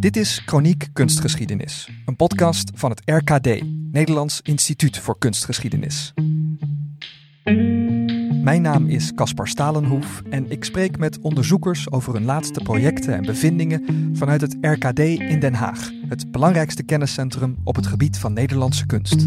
Dit is Chroniek Kunstgeschiedenis, een podcast van het RKD, Nederlands Instituut voor Kunstgeschiedenis. Mijn naam is Caspar Stalenhoef en ik spreek met onderzoekers over hun laatste projecten en bevindingen vanuit het RKD in Den Haag, het belangrijkste kenniscentrum op het gebied van Nederlandse kunst.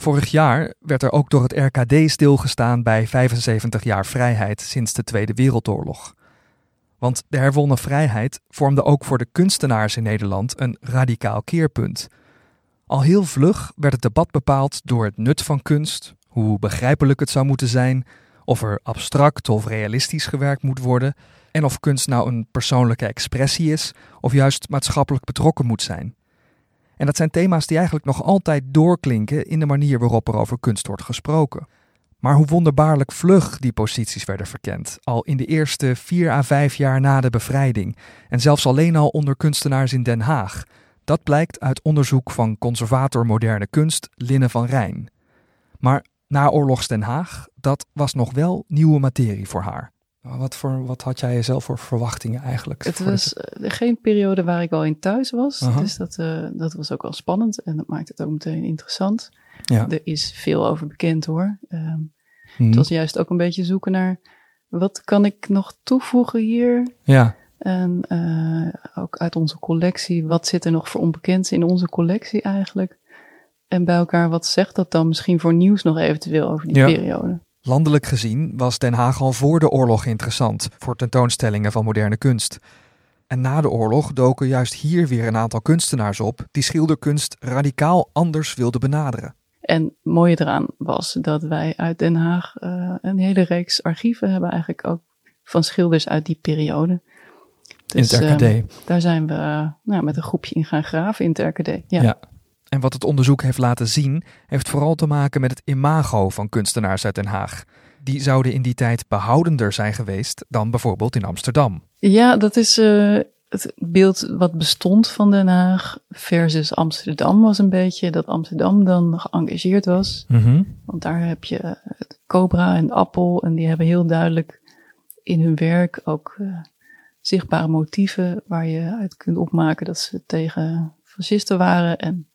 Vorig jaar werd er ook door het RKD stilgestaan bij 75 jaar vrijheid sinds de Tweede Wereldoorlog. Want de herwonnen vrijheid vormde ook voor de kunstenaars in Nederland een radicaal keerpunt. Al heel vlug werd het debat bepaald door het nut van kunst, hoe begrijpelijk het zou moeten zijn, of er abstract of realistisch gewerkt moet worden en of kunst nou een persoonlijke expressie is of juist maatschappelijk betrokken moet zijn. En dat zijn thema's die eigenlijk nog altijd doorklinken in de manier waarop er over kunst wordt gesproken. Maar hoe wonderbaarlijk vlug die posities werden verkend, al in de eerste vier à vijf jaar na de bevrijding, en zelfs alleen al onder kunstenaars in Den Haag, dat blijkt uit onderzoek van conservator moderne kunst Linne van Rijn. Maar naoorlogs Den Haag, dat was nog wel nieuwe materie voor haar. Wat, voor, wat had jij zelf voor verwachtingen eigenlijk? Het was uh, geen periode waar ik al in thuis was. Uh -huh. Dus dat, uh, dat was ook wel spannend en dat maakt het ook meteen interessant. Ja. Er is veel over bekend hoor. Um, hmm. Het was juist ook een beetje zoeken naar wat kan ik nog toevoegen hier? Ja. En uh, ook uit onze collectie, wat zit er nog voor onbekend in onze collectie eigenlijk? En bij elkaar, wat zegt dat dan misschien voor nieuws nog eventueel over die ja. periode? Landelijk gezien was Den Haag al voor de oorlog interessant voor tentoonstellingen van moderne kunst. En na de oorlog doken juist hier weer een aantal kunstenaars op die schilderkunst radicaal anders wilden benaderen. En het mooie eraan was dat wij uit Den Haag uh, een hele reeks archieven hebben, eigenlijk ook van schilders uit die periode. Dus, in het RKD. Uh, daar zijn we uh, nou, met een groepje in gaan graven in het RKD. Ja. ja. En wat het onderzoek heeft laten zien, heeft vooral te maken met het imago van kunstenaars uit Den Haag. Die zouden in die tijd behoudender zijn geweest dan bijvoorbeeld in Amsterdam. Ja, dat is uh, het beeld wat bestond van Den Haag versus Amsterdam was een beetje dat Amsterdam dan geëngageerd was. Mm -hmm. Want daar heb je het Cobra en Appel en die hebben heel duidelijk in hun werk ook uh, zichtbare motieven waar je uit kunt opmaken dat ze tegen fascisten waren en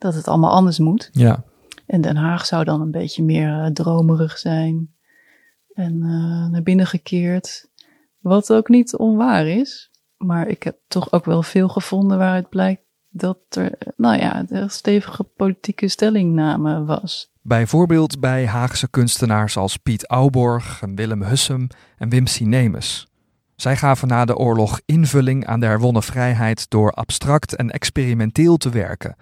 dat het allemaal anders moet. Ja. En Den Haag zou dan een beetje meer uh, dromerig zijn en uh, naar binnen gekeerd. Wat ook niet onwaar is. Maar ik heb toch ook wel veel gevonden waaruit blijkt dat er, nou ja, een stevige politieke stellingname was. Bijvoorbeeld bij Haagse kunstenaars als Piet Auborg, Willem Hussem en Wim Sinemus. Zij gaven na de oorlog invulling aan de herwonnen vrijheid door abstract en experimenteel te werken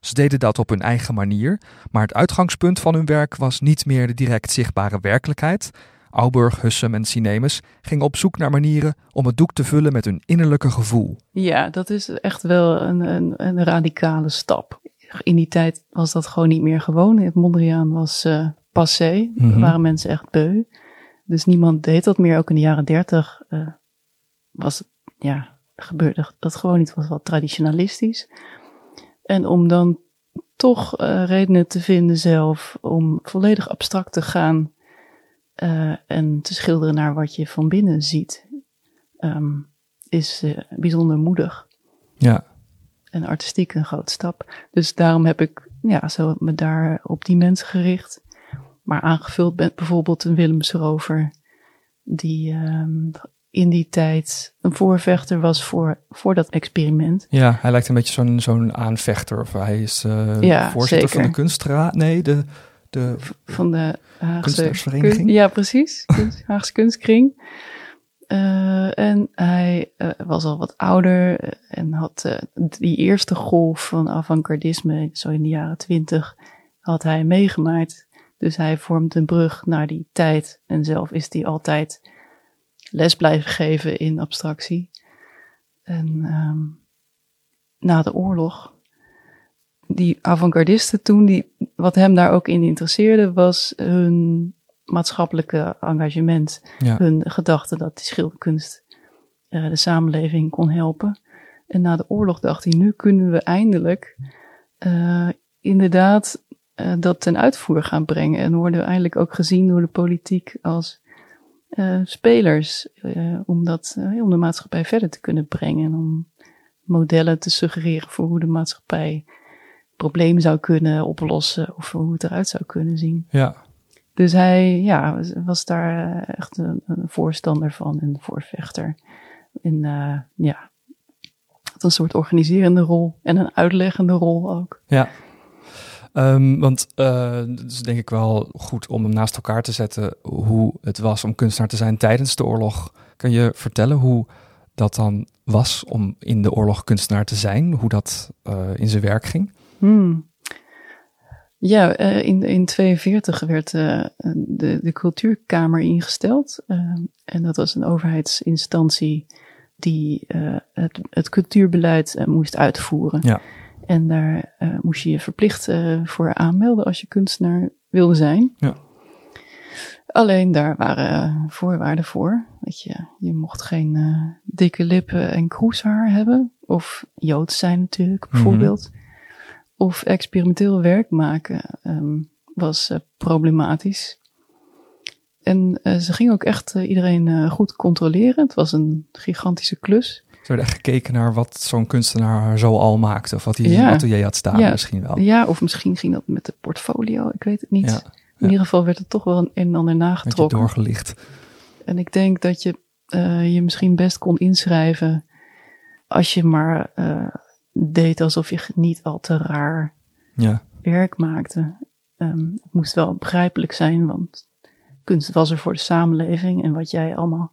ze deden dat op hun eigen manier, maar het uitgangspunt van hun werk was niet meer de direct zichtbare werkelijkheid. Auburg, Hussem en Cinemus gingen op zoek naar manieren om het doek te vullen met hun innerlijke gevoel. Ja, dat is echt wel een, een, een radicale stap. In die tijd was dat gewoon niet meer gewoon. Het Mondriaan was uh, passé, mm -hmm. waren mensen echt beu. Dus niemand deed dat meer. Ook in de jaren dertig uh, was, ja, gebeurde dat gewoon niet. was wat traditionalistisch. En om dan toch uh, redenen te vinden zelf om volledig abstract te gaan uh, en te schilderen naar wat je van binnen ziet, um, is uh, bijzonder moedig. Ja. En artistiek een grote stap. Dus daarom heb ik ja, zo me daar op die mensen gericht. Maar aangevuld met bijvoorbeeld een Willemsrover, die um, in die tijd een voorvechter was voor, voor dat experiment. Ja, hij lijkt een beetje zo'n zo'n aanvechter. Of hij is uh, ja, voorzitter zeker. van de kunstraad. Nee, de, de van de Haagse kunstenaarsvereniging. Kun, ja, precies. Haagse kunstkring. Uh, en hij uh, was al wat ouder en had die eerste golf van avant-gardisme, zo in de jaren twintig, had hij meegemaakt. Dus hij vormt een brug naar die tijd. En zelf is hij altijd les blijven geven in abstractie. En um, na de oorlog, die avant-gardisten toen, die, wat hem daar ook in interesseerde, was hun maatschappelijke engagement. Ja. Hun gedachte dat die schilderkunst uh, de samenleving kon helpen. En na de oorlog dacht hij, nu kunnen we eindelijk uh, inderdaad uh, dat ten uitvoer gaan brengen. En worden eigenlijk ook gezien door de politiek als uh, spelers. Uh, om, dat, om de maatschappij verder te kunnen brengen. En om modellen te suggereren voor hoe de maatschappij problemen zou kunnen oplossen. Of hoe het eruit zou kunnen zien. Ja. Dus hij ja, was daar echt een, een voorstander van, een voorvechter. En ja, had een soort organiserende rol en een uitleggende rol ook. Ja. Um, want uh, het is denk ik wel goed om hem naast elkaar te zetten hoe het was om kunstenaar te zijn tijdens de oorlog. Kan je vertellen hoe dat dan was om in de oorlog kunstenaar te zijn? Hoe dat uh, in zijn werk ging? Hmm. Ja, uh, in 1942 werd de, de cultuurkamer ingesteld. en dat was een overheidsinstantie die het, het cultuurbeleid moest uitvoeren. Ja. En daar uh, moest je je verplicht uh, voor aanmelden als je kunstenaar wilde zijn. Ja. Alleen daar waren voorwaarden voor. Weet je, je mocht geen uh, dikke lippen en kroeshaar hebben. Of joods zijn natuurlijk, bijvoorbeeld. Mm -hmm. Of experimenteel werk maken um, was problematisch. En ze ging ook echt iedereen goed controleren. Het was een gigantische klus. Er werd echt gekeken naar wat zo'n kunstenaar zo al maakte. Of wat hij in atelier had staan ja. misschien wel. Ja, of misschien ging dat met de portfolio. Ik weet het niet. In ieder geval werd het toch wel een en ander nagetrokken. doorgelicht. En ik denk dat je uh, je misschien best kon inschrijven als je maar uh, deed alsof je niet al te raar ja. werk maakte. Um, het moest wel begrijpelijk zijn, want kunst was er voor de samenleving. En wat jij allemaal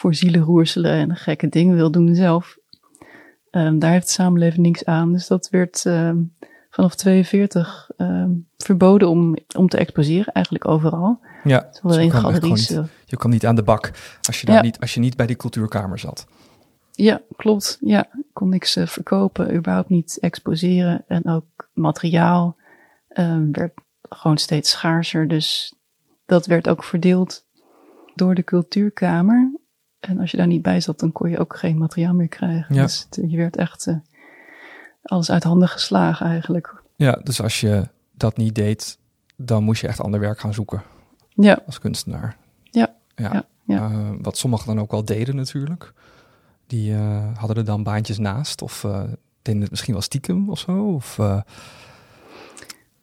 voor zielenroerselen en gekke dingen wil doen zelf. Um, daar heeft de samenleving niks aan. Dus dat werd um, vanaf 42 um, verboden om, om te exposeren, eigenlijk overal. Ja, Zowel in galeries. Niet, je kan niet aan de bak als je, daar ja. niet, als je niet bij die cultuurkamer zat. Ja, klopt. Ja, ik kon niks uh, verkopen, überhaupt niet exposeren. En ook materiaal werd gewoon steeds schaarser. Dus dat werd ook verdeeld door de cultuurkamer. En als je daar niet bij zat, dan kon je ook geen materiaal meer krijgen. Ja. Dus je werd echt uh, alles uit handen geslagen eigenlijk. Ja, dus als je dat niet deed, dan moest je echt ander werk gaan zoeken. Ja. Als kunstenaar. Ja. ja. ja, ja. Uh, wat sommigen dan ook wel deden natuurlijk. Die uh, hadden er dan baantjes naast of deden het misschien wel stiekem of zo. Of,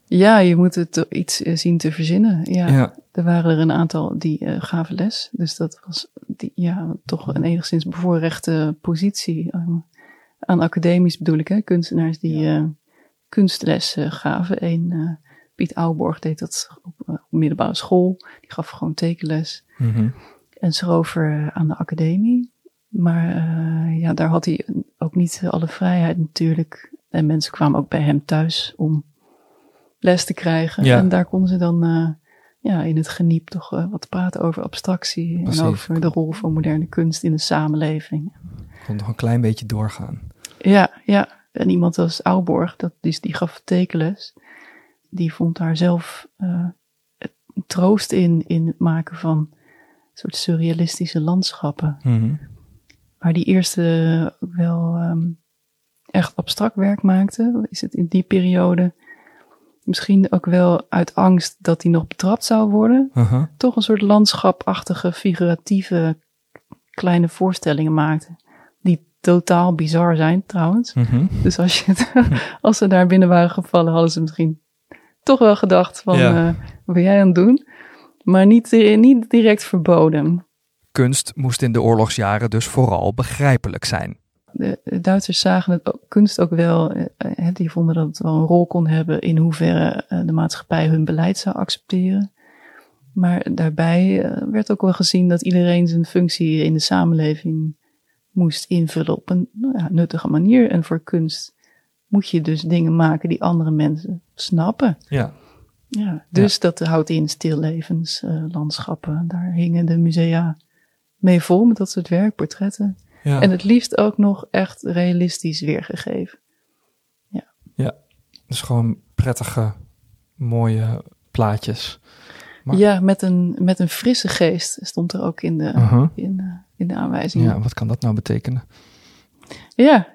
ja, je moet het iets zien te verzinnen. Ja. ja. Er waren er een aantal die uh, gaven les. Dus dat was die, ja, toch een enigszins bevoorrechte positie. Um, aan academisch bedoel ik, hè, kunstenaars die ja. uh, kunstles uh, gaven. Eén, Piet Ouwborg deed dat op, middelbare school. Die gaf gewoon tekenles. Mm -hmm. En schrover aan de academie. Maar ja, daar had hij ook niet alle vrijheid natuurlijk. En mensen kwamen ook bij hem thuis om les te krijgen. Ja. En daar konden ze dan ja, in het geniep toch uh, wat praten over abstractie en over de rol van moderne kunst in de samenleving. Kon nog een klein beetje doorgaan. Ja, ja. En iemand als Auborg, dat, die, die gaf tekenles, die vond daar zelf uh, troost in, in het maken van soort surrealistische landschappen. Mm -hmm. Waar die eerste wel um, echt abstract werk maakte, is het in die periode misschien ook wel uit angst dat hij nog betrapt zou worden, uh -huh. toch een soort landschapachtige, figuratieve kleine voorstellingen maakte. Die totaal bizar zijn trouwens. -hmm. Dus als, je het, als ze daar binnen waren gevallen, hadden ze misschien toch wel gedacht van, Ja. uh, wat ben jij aan het doen? Maar niet, eh, niet direct verboden. Kunst moest in de oorlogsjaren dus vooral begrijpelijk zijn. De, Duitsers zagen het ook, kunst ook wel, eh, eh, die vonden dat het wel een rol kon hebben in hoeverre eh, de maatschappij hun beleid zou accepteren. Maar daarbij werd ook wel gezien dat iedereen zijn functie in de samenleving moest invullen op een nou ja, nuttige manier. En voor kunst moet je dus dingen maken die andere mensen snappen. Ja, Ja, dus dat houdt in stillevenslandschappen. Daar hingen de musea mee vol met dat soort werk, portretten. Ja. En het liefst ook nog echt realistisch weergegeven. dus gewoon prettige, mooie plaatjes. Maar- Ja, met een, met een frisse geest stond er ook in de, Uh-huh. in, de- in de aanwijzingen. Ja, wat kan dat nou betekenen? Ja,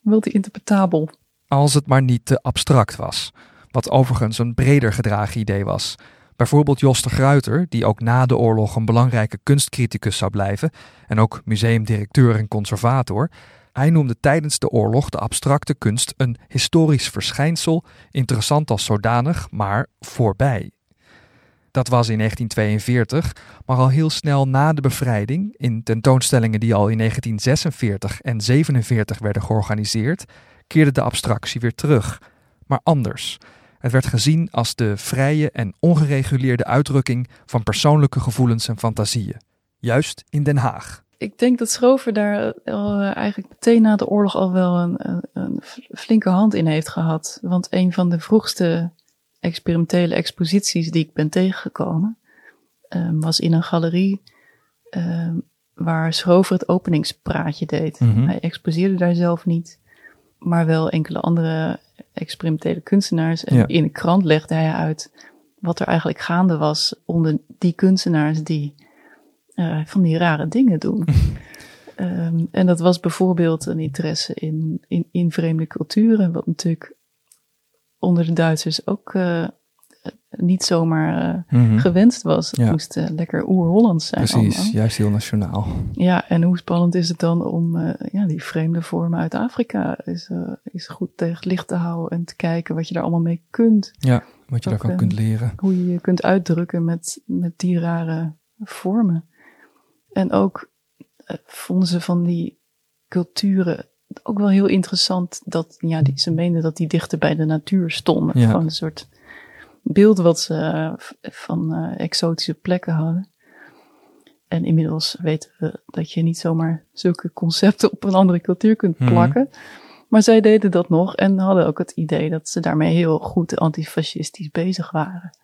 multi-interpretabel. Als het maar niet te abstract was. Wat overigens een breder gedragen idee was. Bijvoorbeeld Jos de Gruiter, die ook na de oorlog een belangrijke kunstcriticus zou blijven en ook museumdirecteur en conservator. Hij noemde tijdens de oorlog de abstracte kunst een historisch verschijnsel, interessant als zodanig, maar voorbij. Dat was in 1942, maar al heel snel na de bevrijding, in tentoonstellingen die al in 1946 en 47 werden georganiseerd, keerde de abstractie weer terug, maar anders. Het werd gezien als de vrije en ongereguleerde uitdrukking van persoonlijke gevoelens en fantasieën, juist in Den Haag. Ik denk dat Schrover daar al, eh, eigenlijk meteen na de oorlog al wel een, een, flinke hand in heeft gehad. Want een van de vroegste experimentele exposities die ik ben tegengekomen, um, was in een galerie um, waar Schrover het openingspraatje deed. Mhm. Hij exposeerde daar zelf niet, maar wel enkele andere experimentele kunstenaars. En Ja. in een krant legde hij uit wat er eigenlijk gaande was onder die kunstenaars die eh, van die rare dingen doen. Ehm, en dat was bijvoorbeeld een interesse in, in, in vreemde culturen, wat natuurlijk onder de Duitsers ook eh, niet zomaar eh, Mhm. gewenst was. Het Ja. moest eh, lekker oer-Hollands zijn. Precies, allemaal. juist heel nationaal. Ja, en hoe spannend is het dan om eh, ja, die vreemde vormen uit Afrika is, is goed tegen het licht te houden en te kijken wat je daar allemaal mee kunt. Ja, wat je Ook, daarvan eh, kunt leren. Hoe je je kunt uitdrukken met, met die rare vormen. En ook vonden ze van die culturen ook wel heel interessant dat ja, die, ze meenden dat die dichter bij de natuur stonden. Ja. Gewoon een soort beeld wat ze eh, van eh, exotische plekken hadden. En inmiddels weten we dat je niet zomaar zulke concepten op een andere cultuur kunt Mhm. plakken. Maar zij deden dat nog en hadden ook het idee dat ze daarmee heel goed antifascistisch bezig waren.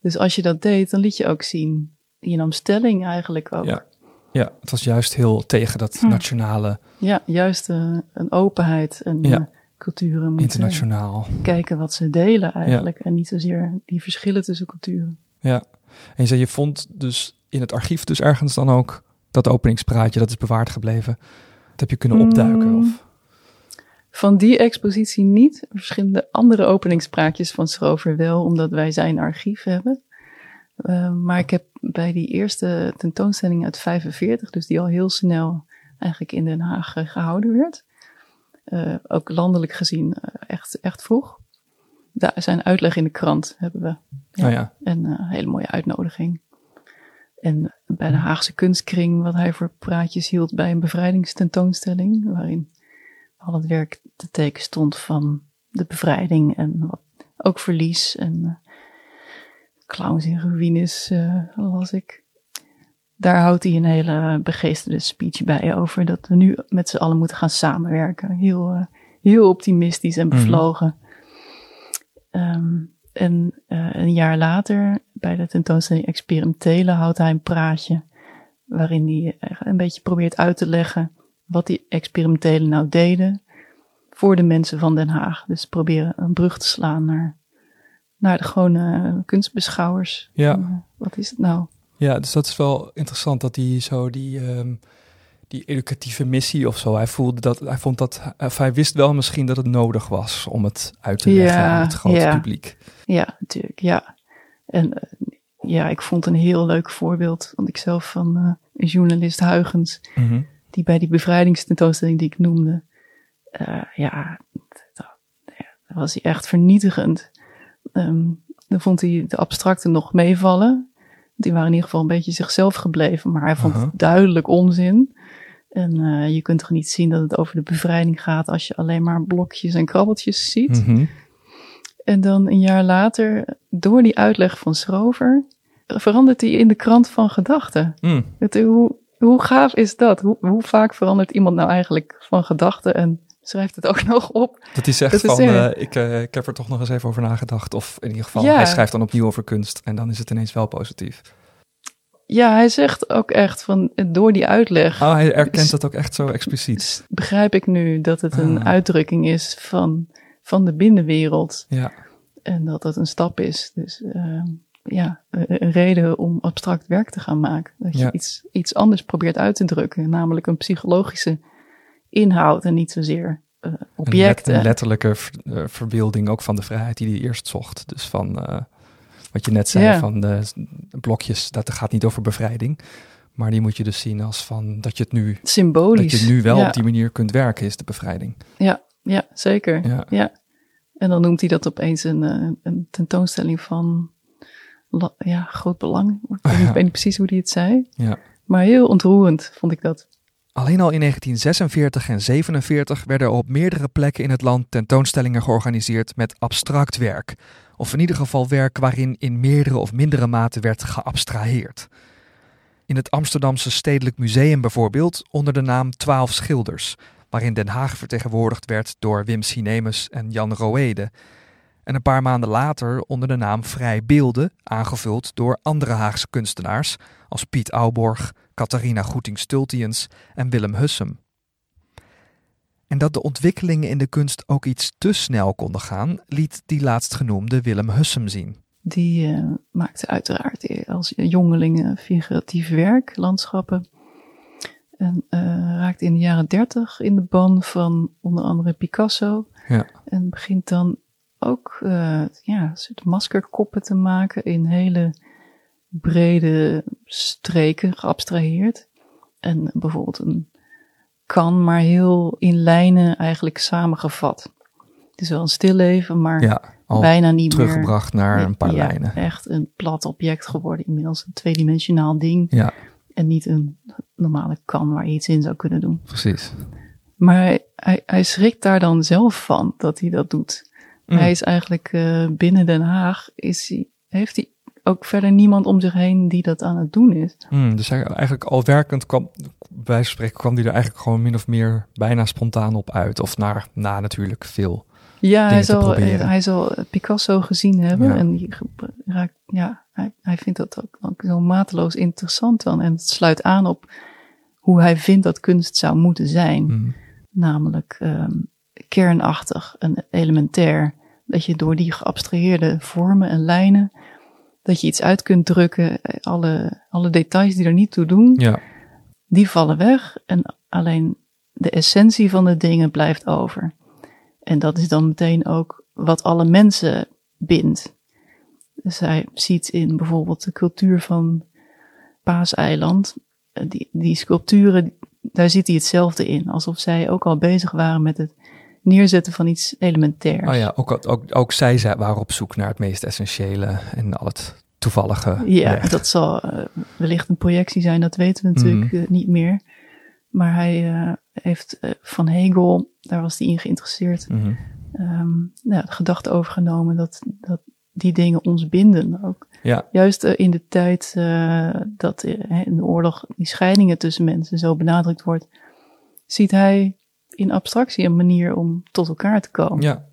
Dus als je dat deed, dan liet je ook zien, je nam stelling eigenlijk ook. Ja. Ja, het was juist heel tegen dat Hm. nationale, Ja, juist eh, een openheid en Ja. Culturen moeten internationaal. kijken wat ze delen eigenlijk. En niet zozeer die verschillen tussen culturen. Ja. En je zei, je vond dus in het archief dus ergens dan ook dat openingspraatje, dat is bewaard gebleven. Dat heb je kunnen opduiken? Mm. Of? Van die expositie niet. Verschillende andere openingspraatjes van Schrover wel, omdat wij zijn archief hebben. Eh, maar ik heb bij die eerste tentoonstelling uit 45, dus die al heel snel eigenlijk in Den Haag eh, gehouden werd. Eh, ook landelijk gezien eh, echt, echt vroeg. Daar zijn uitleg in de krant hebben we. Ja. Oh ja. En eh, een hele mooie uitnodiging. En bij de Haagse kunstkring, wat hij voor praatjes hield bij een bevrijdingstentoonstelling, waarin al het werk te teken stond van de bevrijding en wat, ook verlies en clowns in ruïnes, eh, las ik. Daar houdt hij een hele begeesterde speech bij over dat we nu met z'n allen moeten gaan samenwerken. Heel, eh, heel optimistisch en Mhm. bevlogen. Ehm, en eh, een jaar later, bij de tentoonstelling Experimentele, houdt hij een praatje waarin hij eh, een beetje probeert uit te leggen wat die experimentelen nou deden voor de mensen van Den Haag. Dus proberen een brug te slaan naar, naar de gewone kunstbeschouwers. Ja. En, wat is het nou? Ja, dus dat is wel interessant dat hij zo die, ehm, die educatieve missie of zo, hij voelde dat, hij vond dat, of hij wist wel misschien dat het nodig was om het uit te leggen Ja, aan het grote ja. publiek. Ja, natuurlijk, ja. En eh, ja, ik vond een heel leuk voorbeeld, want ik zelf van eh, een journalist Huygens, Mhm. die bij die bevrijdingstentoonstelling die ik noemde, eh, ja, dat, was hij echt vernietigend. Ehm, dan vond hij de abstracten nog meevallen. Die waren in ieder geval een beetje zichzelf gebleven, maar hij vond het duidelijk onzin. En eh, je kunt toch niet zien dat het over de bevrijding gaat als je alleen maar blokjes en krabbeltjes ziet. Mhm. En dan een jaar later, door die uitleg van Schrover, verandert hij in de krant van gedachten. Mm. Hoe, hoe gaaf is dat? Hoe, hoe vaak verandert iemand nou eigenlijk van gedachten en schrijft het ook nog op? Dat hij zegt Dat van, eh, ik, eh, ik heb er toch nog eens even over nagedacht. Of in ieder geval, Ja. hij schrijft dan opnieuw over kunst. En dan is het ineens wel positief. Ja, hij zegt ook echt van, door die uitleg Oh, hij erkent dat ook echt zo expliciet. begrijp ik nu dat het een Ah. uitdrukking is van, van de binnenwereld. Ja, En dat dat een stap is. Dus ehm, ja, een een reden om abstract werk te gaan maken. Dat je Ja. iets, iets anders probeert uit te drukken. Namelijk een psychologische inhoud en niet zozeer uh, Een, let- objecten. een letterlijke ver- eh, verbeelding ook van de vrijheid die hij eerst zocht. Dus van eh, wat je net zei, Ja. van de blokjes, dat gaat niet over bevrijding. Maar die moet je dus zien als van dat je het nu, Symbolisch. dat je nu wel ja, op die manier kunt werken, is de bevrijding. Ja, zeker. Ja, Ja. En dan noemt hij dat opeens een, eh, een tentoonstelling van ja, groot belang. Ik weet, niet, Ja. ik weet niet precies hoe hij het zei. ja. Maar heel ontroerend vond ik dat. Alleen al in 1946 en 47 werden er op meerdere plekken in het land tentoonstellingen georganiseerd met abstract werk. Of in ieder geval werk waarin in meerdere of mindere mate werd geabstraheerd. In het Amsterdamse Stedelijk Museum bijvoorbeeld onder de naam Twaalf Schilders, waarin Den Haag vertegenwoordigd werd door Wim Sinemus en Jan Roede. En een paar maanden later onder de naam Vrij Beelden, aangevuld door andere Haagse kunstenaars als Piet Auborg, Catharina Goeting-Stultiens en Willem Hussem. En dat de ontwikkelingen in de kunst ook iets te snel konden gaan, liet die laatstgenoemde Willem Hussem zien. Die eh, maakte uiteraard als jongeling eh, figuratief werk, landschappen. En eh, raakte in de jaren dertig in de ban van onder andere Picasso. Ja. En begint dan ook eh, ja, soort maskerkoppen te maken in hele brede streken geabstraheerd. En bijvoorbeeld een kan, maar heel in lijnen eigenlijk samengevat. Het is wel een stilleven, maar Ja, bijna niet teruggebracht naar een paar Ja, lijnen. Echt een plat object geworden, inmiddels een tweedimensionaal ding. Ja, En niet een normale kan waar je iets in zou kunnen doen. precies. Maar hij, hij, hij schrikt daar dan zelf van dat hij dat doet. Mm. Hij is eigenlijk eh, binnen Den Haag, is hij, heeft hij ook verder niemand om zich heen die dat aan het doen is. Mm, dus eigenlijk al werkend kwam, bij spreken, kwam hij er eigenlijk gewoon min of meer bijna spontaan op uit. Of naar, na natuurlijk veel. Ja, hij zal, proberen. hij zal Picasso gezien hebben Ja. en die raakt, ja, hij, hij vindt dat ook, ook zo mateloos interessant dan. En het sluit aan op hoe hij vindt dat kunst zou moeten zijn. Mm. Namelijk ehm, kernachtig en elementair. Dat je door die geabstraheerde vormen en lijnen, dat je iets uit kunt drukken. eh, Alle, alle details die er niet toe doen, Ja, die vallen weg. En alleen de essentie van de dingen blijft over. En dat is dan meteen ook wat alle mensen bindt. Dus hij ziet in bijvoorbeeld de cultuur van Paaseiland, eh, die, die sculpturen, daar zit hij hetzelfde in. Alsof zij ook al bezig waren met het neerzetten van iets elementairs. oh ja ook, ook, ook zij waren op zoek naar het meest essentiële en al het toevallige. Ja, weg. dat zal eh, wellicht een projectie zijn, dat weten we natuurlijk Mhm. eh, niet meer. Maar hij eh, heeft van Hegel, daar was hij in geïnteresseerd, ja, de gedachte overgenomen dat, dat die dingen ons binden ook. Ja, Juist in de tijd dat in de oorlog die scheidingen tussen mensen zo benadrukt wordt, ziet hij in abstractie een manier om tot elkaar te komen. ja.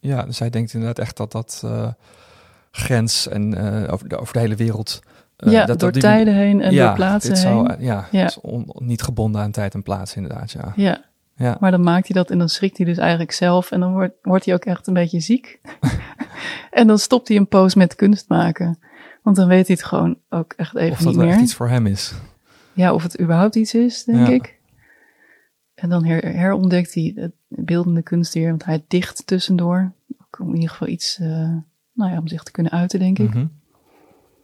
ja, dus hij denkt inderdaad echt dat dat eh, grens en eh, over, de, over de hele wereld. eh, ja, dat, dat door die- tijden heen en ja, door plaatsen dit heen. Zou, eh, ja, Ja. is on- niet gebonden aan tijd en plaats inderdaad, ja. Ja, Ja, maar dan maakt hij dat en dan schrikt hij dus eigenlijk zelf en dan wordt, wordt hij ook echt een beetje ziek. en dan stopt hij een poos met kunst maken. Want dan weet hij het gewoon ook echt even of dat niet meer. echt iets voor hem is. Ja, of het überhaupt iets is, denk Ja. ik. En dan her- herontdekt hij het beeldende kunst weer, want hij dicht tussendoor. Ook om in ieder geval iets, eh, nou ja, om zich te kunnen uiten, denk ik. Mhm.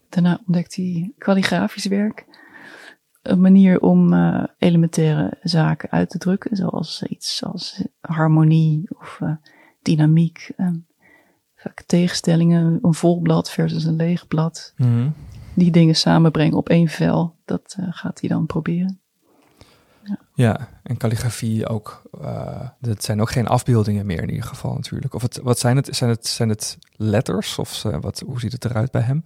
Daarna ontdekt hij kalligrafisch werk. Een manier om eh, elementaire zaken uit te drukken, zoals iets als harmonie of eh, dynamiek. En vaak tegenstellingen, een vol blad versus een leeg blad. Mhm. Die dingen samenbrengen op één vel, dat gaat hij dan proberen. Ja, en calligrafie ook. eh dat zijn ook geen afbeeldingen meer in ieder geval natuurlijk. Of het, wat zijn het? Zijn het, zijn het letters? Of ze- wat, hoe ziet het eruit bij hem?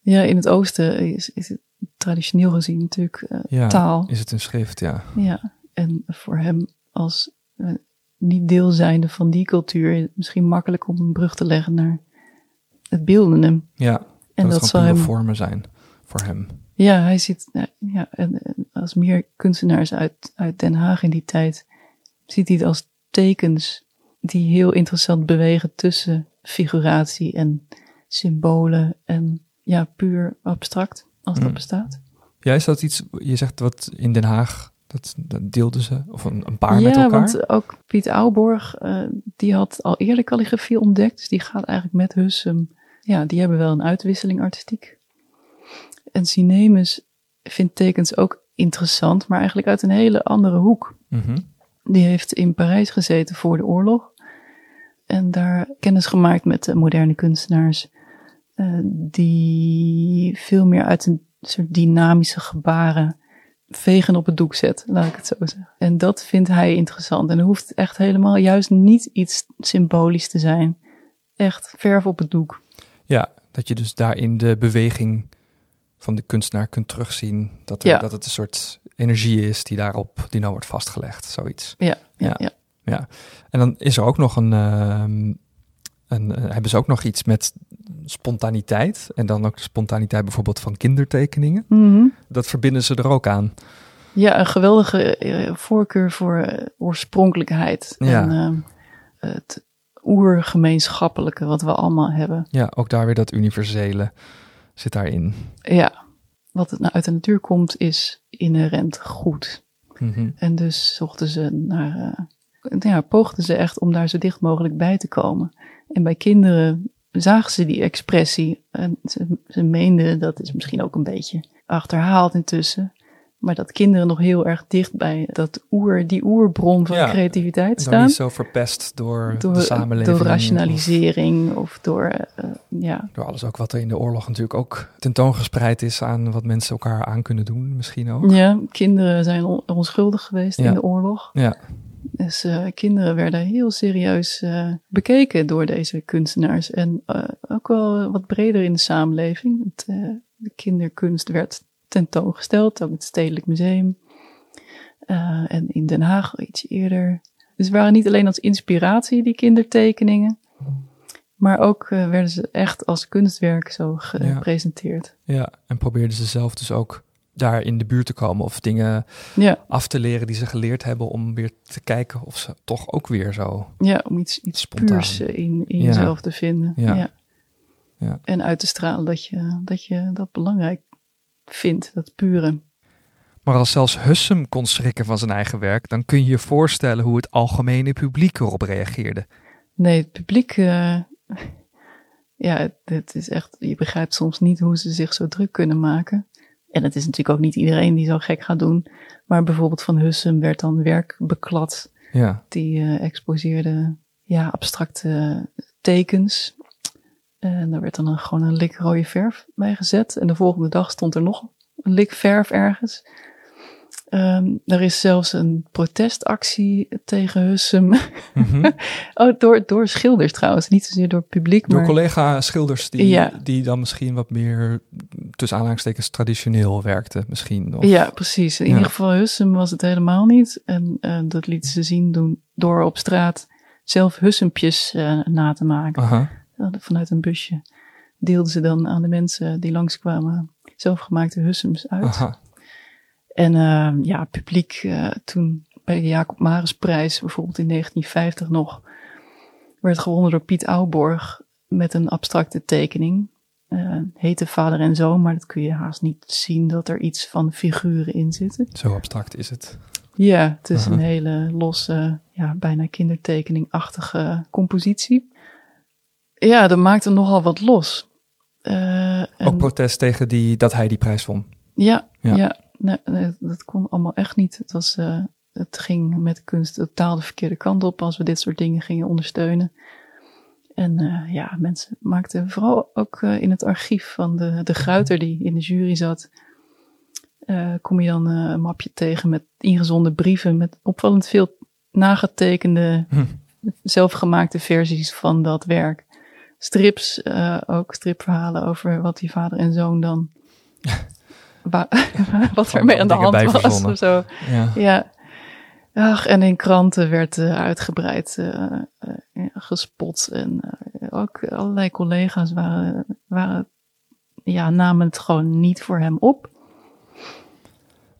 Ja, in het oosten is, is het traditioneel gezien natuurlijk eh, Ja, taal. Is het een schrift? Ja. Ja, en voor hem als eh, niet deel zijnde van die cultuur, is het misschien makkelijk om een brug te leggen naar het beeldende. Ja, En dat, dat, zal hem, vormen zijn voor hem. Ja, hij ziet, ja, ja als meer kunstenaars uit, uit Den Haag in die tijd, ziet hij het als tekens die heel interessant bewegen tussen figuratie en symbolen en ja, puur abstract, als dat Mm. bestaat. Ja, is dat iets, je zegt wat in Den Haag Dat, dat deelden ze, of een, een paar ja, met elkaar. want ook Piet Ouwborg, eh, die had al eerder calligrafie ontdekt. Dus die gaat eigenlijk met Hussum. Ja, die hebben wel een uitwisseling artistiek. En Sinemus vindt tekens ook interessant, maar eigenlijk uit een hele andere hoek. Mhm. Die heeft in Parijs gezeten voor de oorlog. En daar kennis gemaakt met de moderne kunstenaars. eh, die veel meer uit een soort dynamische gebaren vegen op het doek zet, laat ik het zo zeggen. En dat vindt hij interessant. En er hoeft echt helemaal juist niet iets symbolisch te zijn. Echt verf op het doek. Ja, dat je dus daarin de beweging van de kunstenaar kunt terugzien. Dat, er- Ja. dat het een soort energie is die daarop die nou wordt vastgelegd, zoiets. Ja, ja, Ja. ja. En dan is er ook nog een, ehm, een eh, hebben ze ook nog iets met spontaniteit. En dan ook de spontaniteit bijvoorbeeld van kindertekeningen. Mhm. Dat verbinden ze er ook aan. Ja, een geweldige eh, voorkeur voor eh, oorspronkelijkheid. Ja. En het oergemeenschappelijke wat we allemaal hebben. Ja, ook daar weer dat universele zit daarin. Ja, wat het nou uit de natuur komt is inherent goed. Mhm. En dus zochten ze naar, eh, ja, poogden ze echt om daar zo dicht mogelijk bij te komen. En bij kinderen zagen ze die expressie. En ze, ze meenden, dat is misschien ook een beetje achterhaald intussen. Maar dat kinderen nog heel erg dicht bij dat oer, die oerbron van Ja, creativiteit staan. niet zo verpest door, Door, de samenleving. door rationalisering of, door, eh, ja, door alles ook wat er in de oorlog natuurlijk ook tentoongespreid is aan wat mensen elkaar aan kunnen doen, misschien ook. ja, kinderen zijn on- onschuldig geweest Ja. in de oorlog. Ja, Dus eh, kinderen werden heel serieus eh, bekeken door deze kunstenaars. En eh, ook wel wat breder in de samenleving. Het, eh, de kinderkunst werd tentoongesteld, ook het Stedelijk Museum. Eh, en in Den Haag iets eerder. Dus het waren niet alleen als inspiratie, die kindertekeningen. Maar ook eh, werden ze echt als kunstwerk zo gepresenteerd. ja, en probeerden ze zelf dus ook daar in de buurt te komen of dingen Ja, af te leren die ze geleerd hebben om weer te kijken of ze toch ook weer zo. ja, om iets, iets Spontaan. puurs in, in Ja. jezelf te vinden. Ja. Ja. Ja. En uit te stralen dat je, dat je dat belangrijk vindt, dat pure. Maar als zelfs Hussum kon schrikken van zijn eigen werk, dan kun je je voorstellen hoe het algemene publiek erop reageerde. Nee, het publiek, eh, ja, het, het is echt, je begrijpt soms niet hoe ze zich zo druk kunnen maken. En het is natuurlijk ook niet iedereen die zo gek gaat doen. Maar bijvoorbeeld van Hussum werd dan werk beklad. Ja, Die eh, exposeerde ja, abstracte tekens. En daar werd dan een, gewoon een lik rode verf bij gezet. En de volgende dag stond er nog een lik verf ergens. Ehm, er is zelfs een protestactie tegen Hussum. Mhm. oh, door, door schilders trouwens. Niet zozeer door publiek, door maar... collega-schilders die, Ja. die dan misschien wat meer tussen aanhalingstekens traditioneel werkten, misschien. Of, Ja, precies. In Ja. ieder geval Hussum was het helemaal niet. En eh, dat lieten ze zien doen door op straat zelf Hussempjes eh, na te maken. Aha. Ja, Vanuit een busje deelden ze dan aan de mensen die langskwamen zelfgemaakte Hussems uit. Aha. En eh, ja, publiek eh, toen bij de Jacob Marisprijs, bijvoorbeeld in 1950 nog, werd gewonnen door Piet Ouwborg met een abstracte tekening. Eh heette vader en zoon, maar dat kun je haast niet zien dat er iets van figuren in zitten. Zo abstract is het. Ja, het is Aha. een hele losse, ja, bijna kindertekening-achtige compositie. Ja, dat maakte nogal wat los. Eh, en- Ook protest tegen die, dat hij die prijs won. ja, Ja. ja. nee, nee, dat kon allemaal echt niet. Het, was, eh, het ging met de kunst totaal de verkeerde kant op als we dit soort dingen gingen ondersteunen. En eh, ja, mensen maakten vooral ook in het archief van de, de Gruiter die in de jury zat, kom je dan een mapje tegen met ingezonden brieven met opvallend veel nagetekende, Hm. zelfgemaakte versies van dat werk. Strips, eh, ook stripverhalen over wat die vader en zoon dan wa- wat er mee aan de hand was verzonnen. of zo. Ja. Ja. Ach, en in kranten werd eh, uitgebreid eh, gespot. En ook allerlei collega's waren, waren, ja, namen het gewoon niet voor hem op.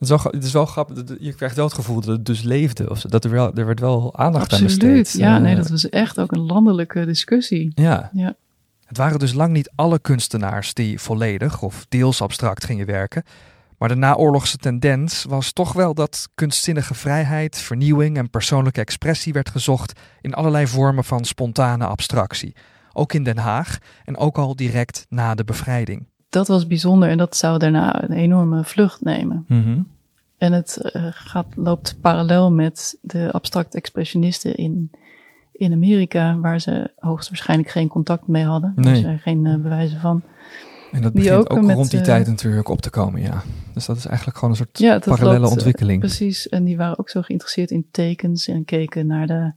Het, is wel, het is wel grappig, je krijgt wel het gevoel dat het dus leefde. Of dat er, wel, er werd wel aandacht aan Absoluut. besteed. Ja, Eh, nee, dat was echt ook een landelijke discussie. Ja. Ja. Het waren dus lang niet alle kunstenaars die volledig of deels abstract gingen werken. Maar de naoorlogse tendens was toch wel dat kunstzinnige vrijheid, vernieuwing en persoonlijke expressie werd gezocht in allerlei vormen van spontane abstractie. Ook in Den Haag en ook al direct na de bevrijding. Dat was bijzonder en dat zou daarna een enorme vlucht nemen. Mhm. En het eh, gaat, loopt parallel met de abstract expressionisten in, in Amerika, waar ze hoogstwaarschijnlijk geen contact mee hadden. Nee. Er zijn geen eh, bewijzen van. En dat begint ook ook, met, rond die eh, tijd natuurlijk op te komen, ja. Dus dat is eigenlijk gewoon een soort Ja, dat parallelle loopt, ontwikkeling. Precies, en die waren ook zo geïnteresseerd in tekens en keken naar de,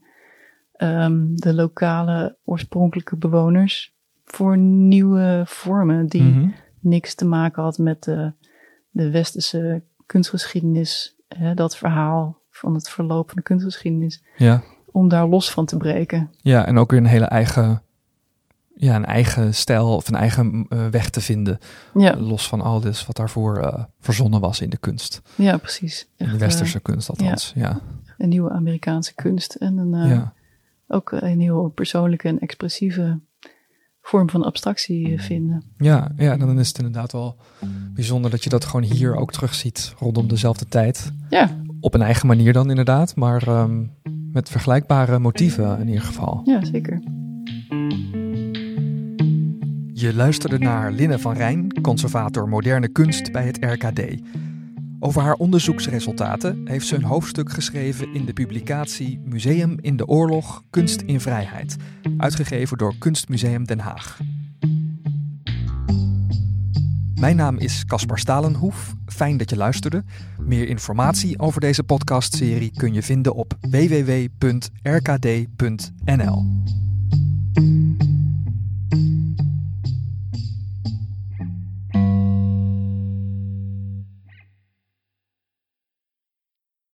ehm, de lokale oorspronkelijke bewoners voor nieuwe vormen die Mhm. niks te maken had met de, de westerse kunstgeschiedenis, hè, dat verhaal van het verloop van de kunstgeschiedenis, Ja. om daar los van te breken. ja, en ook weer een hele eigen, ja, een eigen stijl of een eigen eh, weg te vinden. Ja, Los van al dit wat daarvoor eh, verzonnen was in de kunst. ja precies. In de westerse kunst althans, ja. eh, een nieuwe Amerikaanse kunst en een, eh, ja. ook een heel persoonlijke en expressieve vorm van abstractie eh, vinden. Ja, ja, en dan is het inderdaad wel bijzonder dat je dat gewoon hier ook terugziet rondom dezelfde tijd. Ja, Op een eigen manier dan inderdaad, maar ehm, met vergelijkbare motieven in ieder geval. ja zeker. Je luisterde naar Linne van Rijn, conservator moderne kunst bij het RKD. Over haar onderzoeksresultaten heeft ze een hoofdstuk geschreven in de publicatie Museum in de Oorlog, Kunst in Vrijheid, uitgegeven door Kunstmuseum Den Haag. Mijn naam is Caspar Stalenhoef. Fijn dat je luisterde. Meer informatie over deze podcastserie kun je vinden op www.rkd.nl.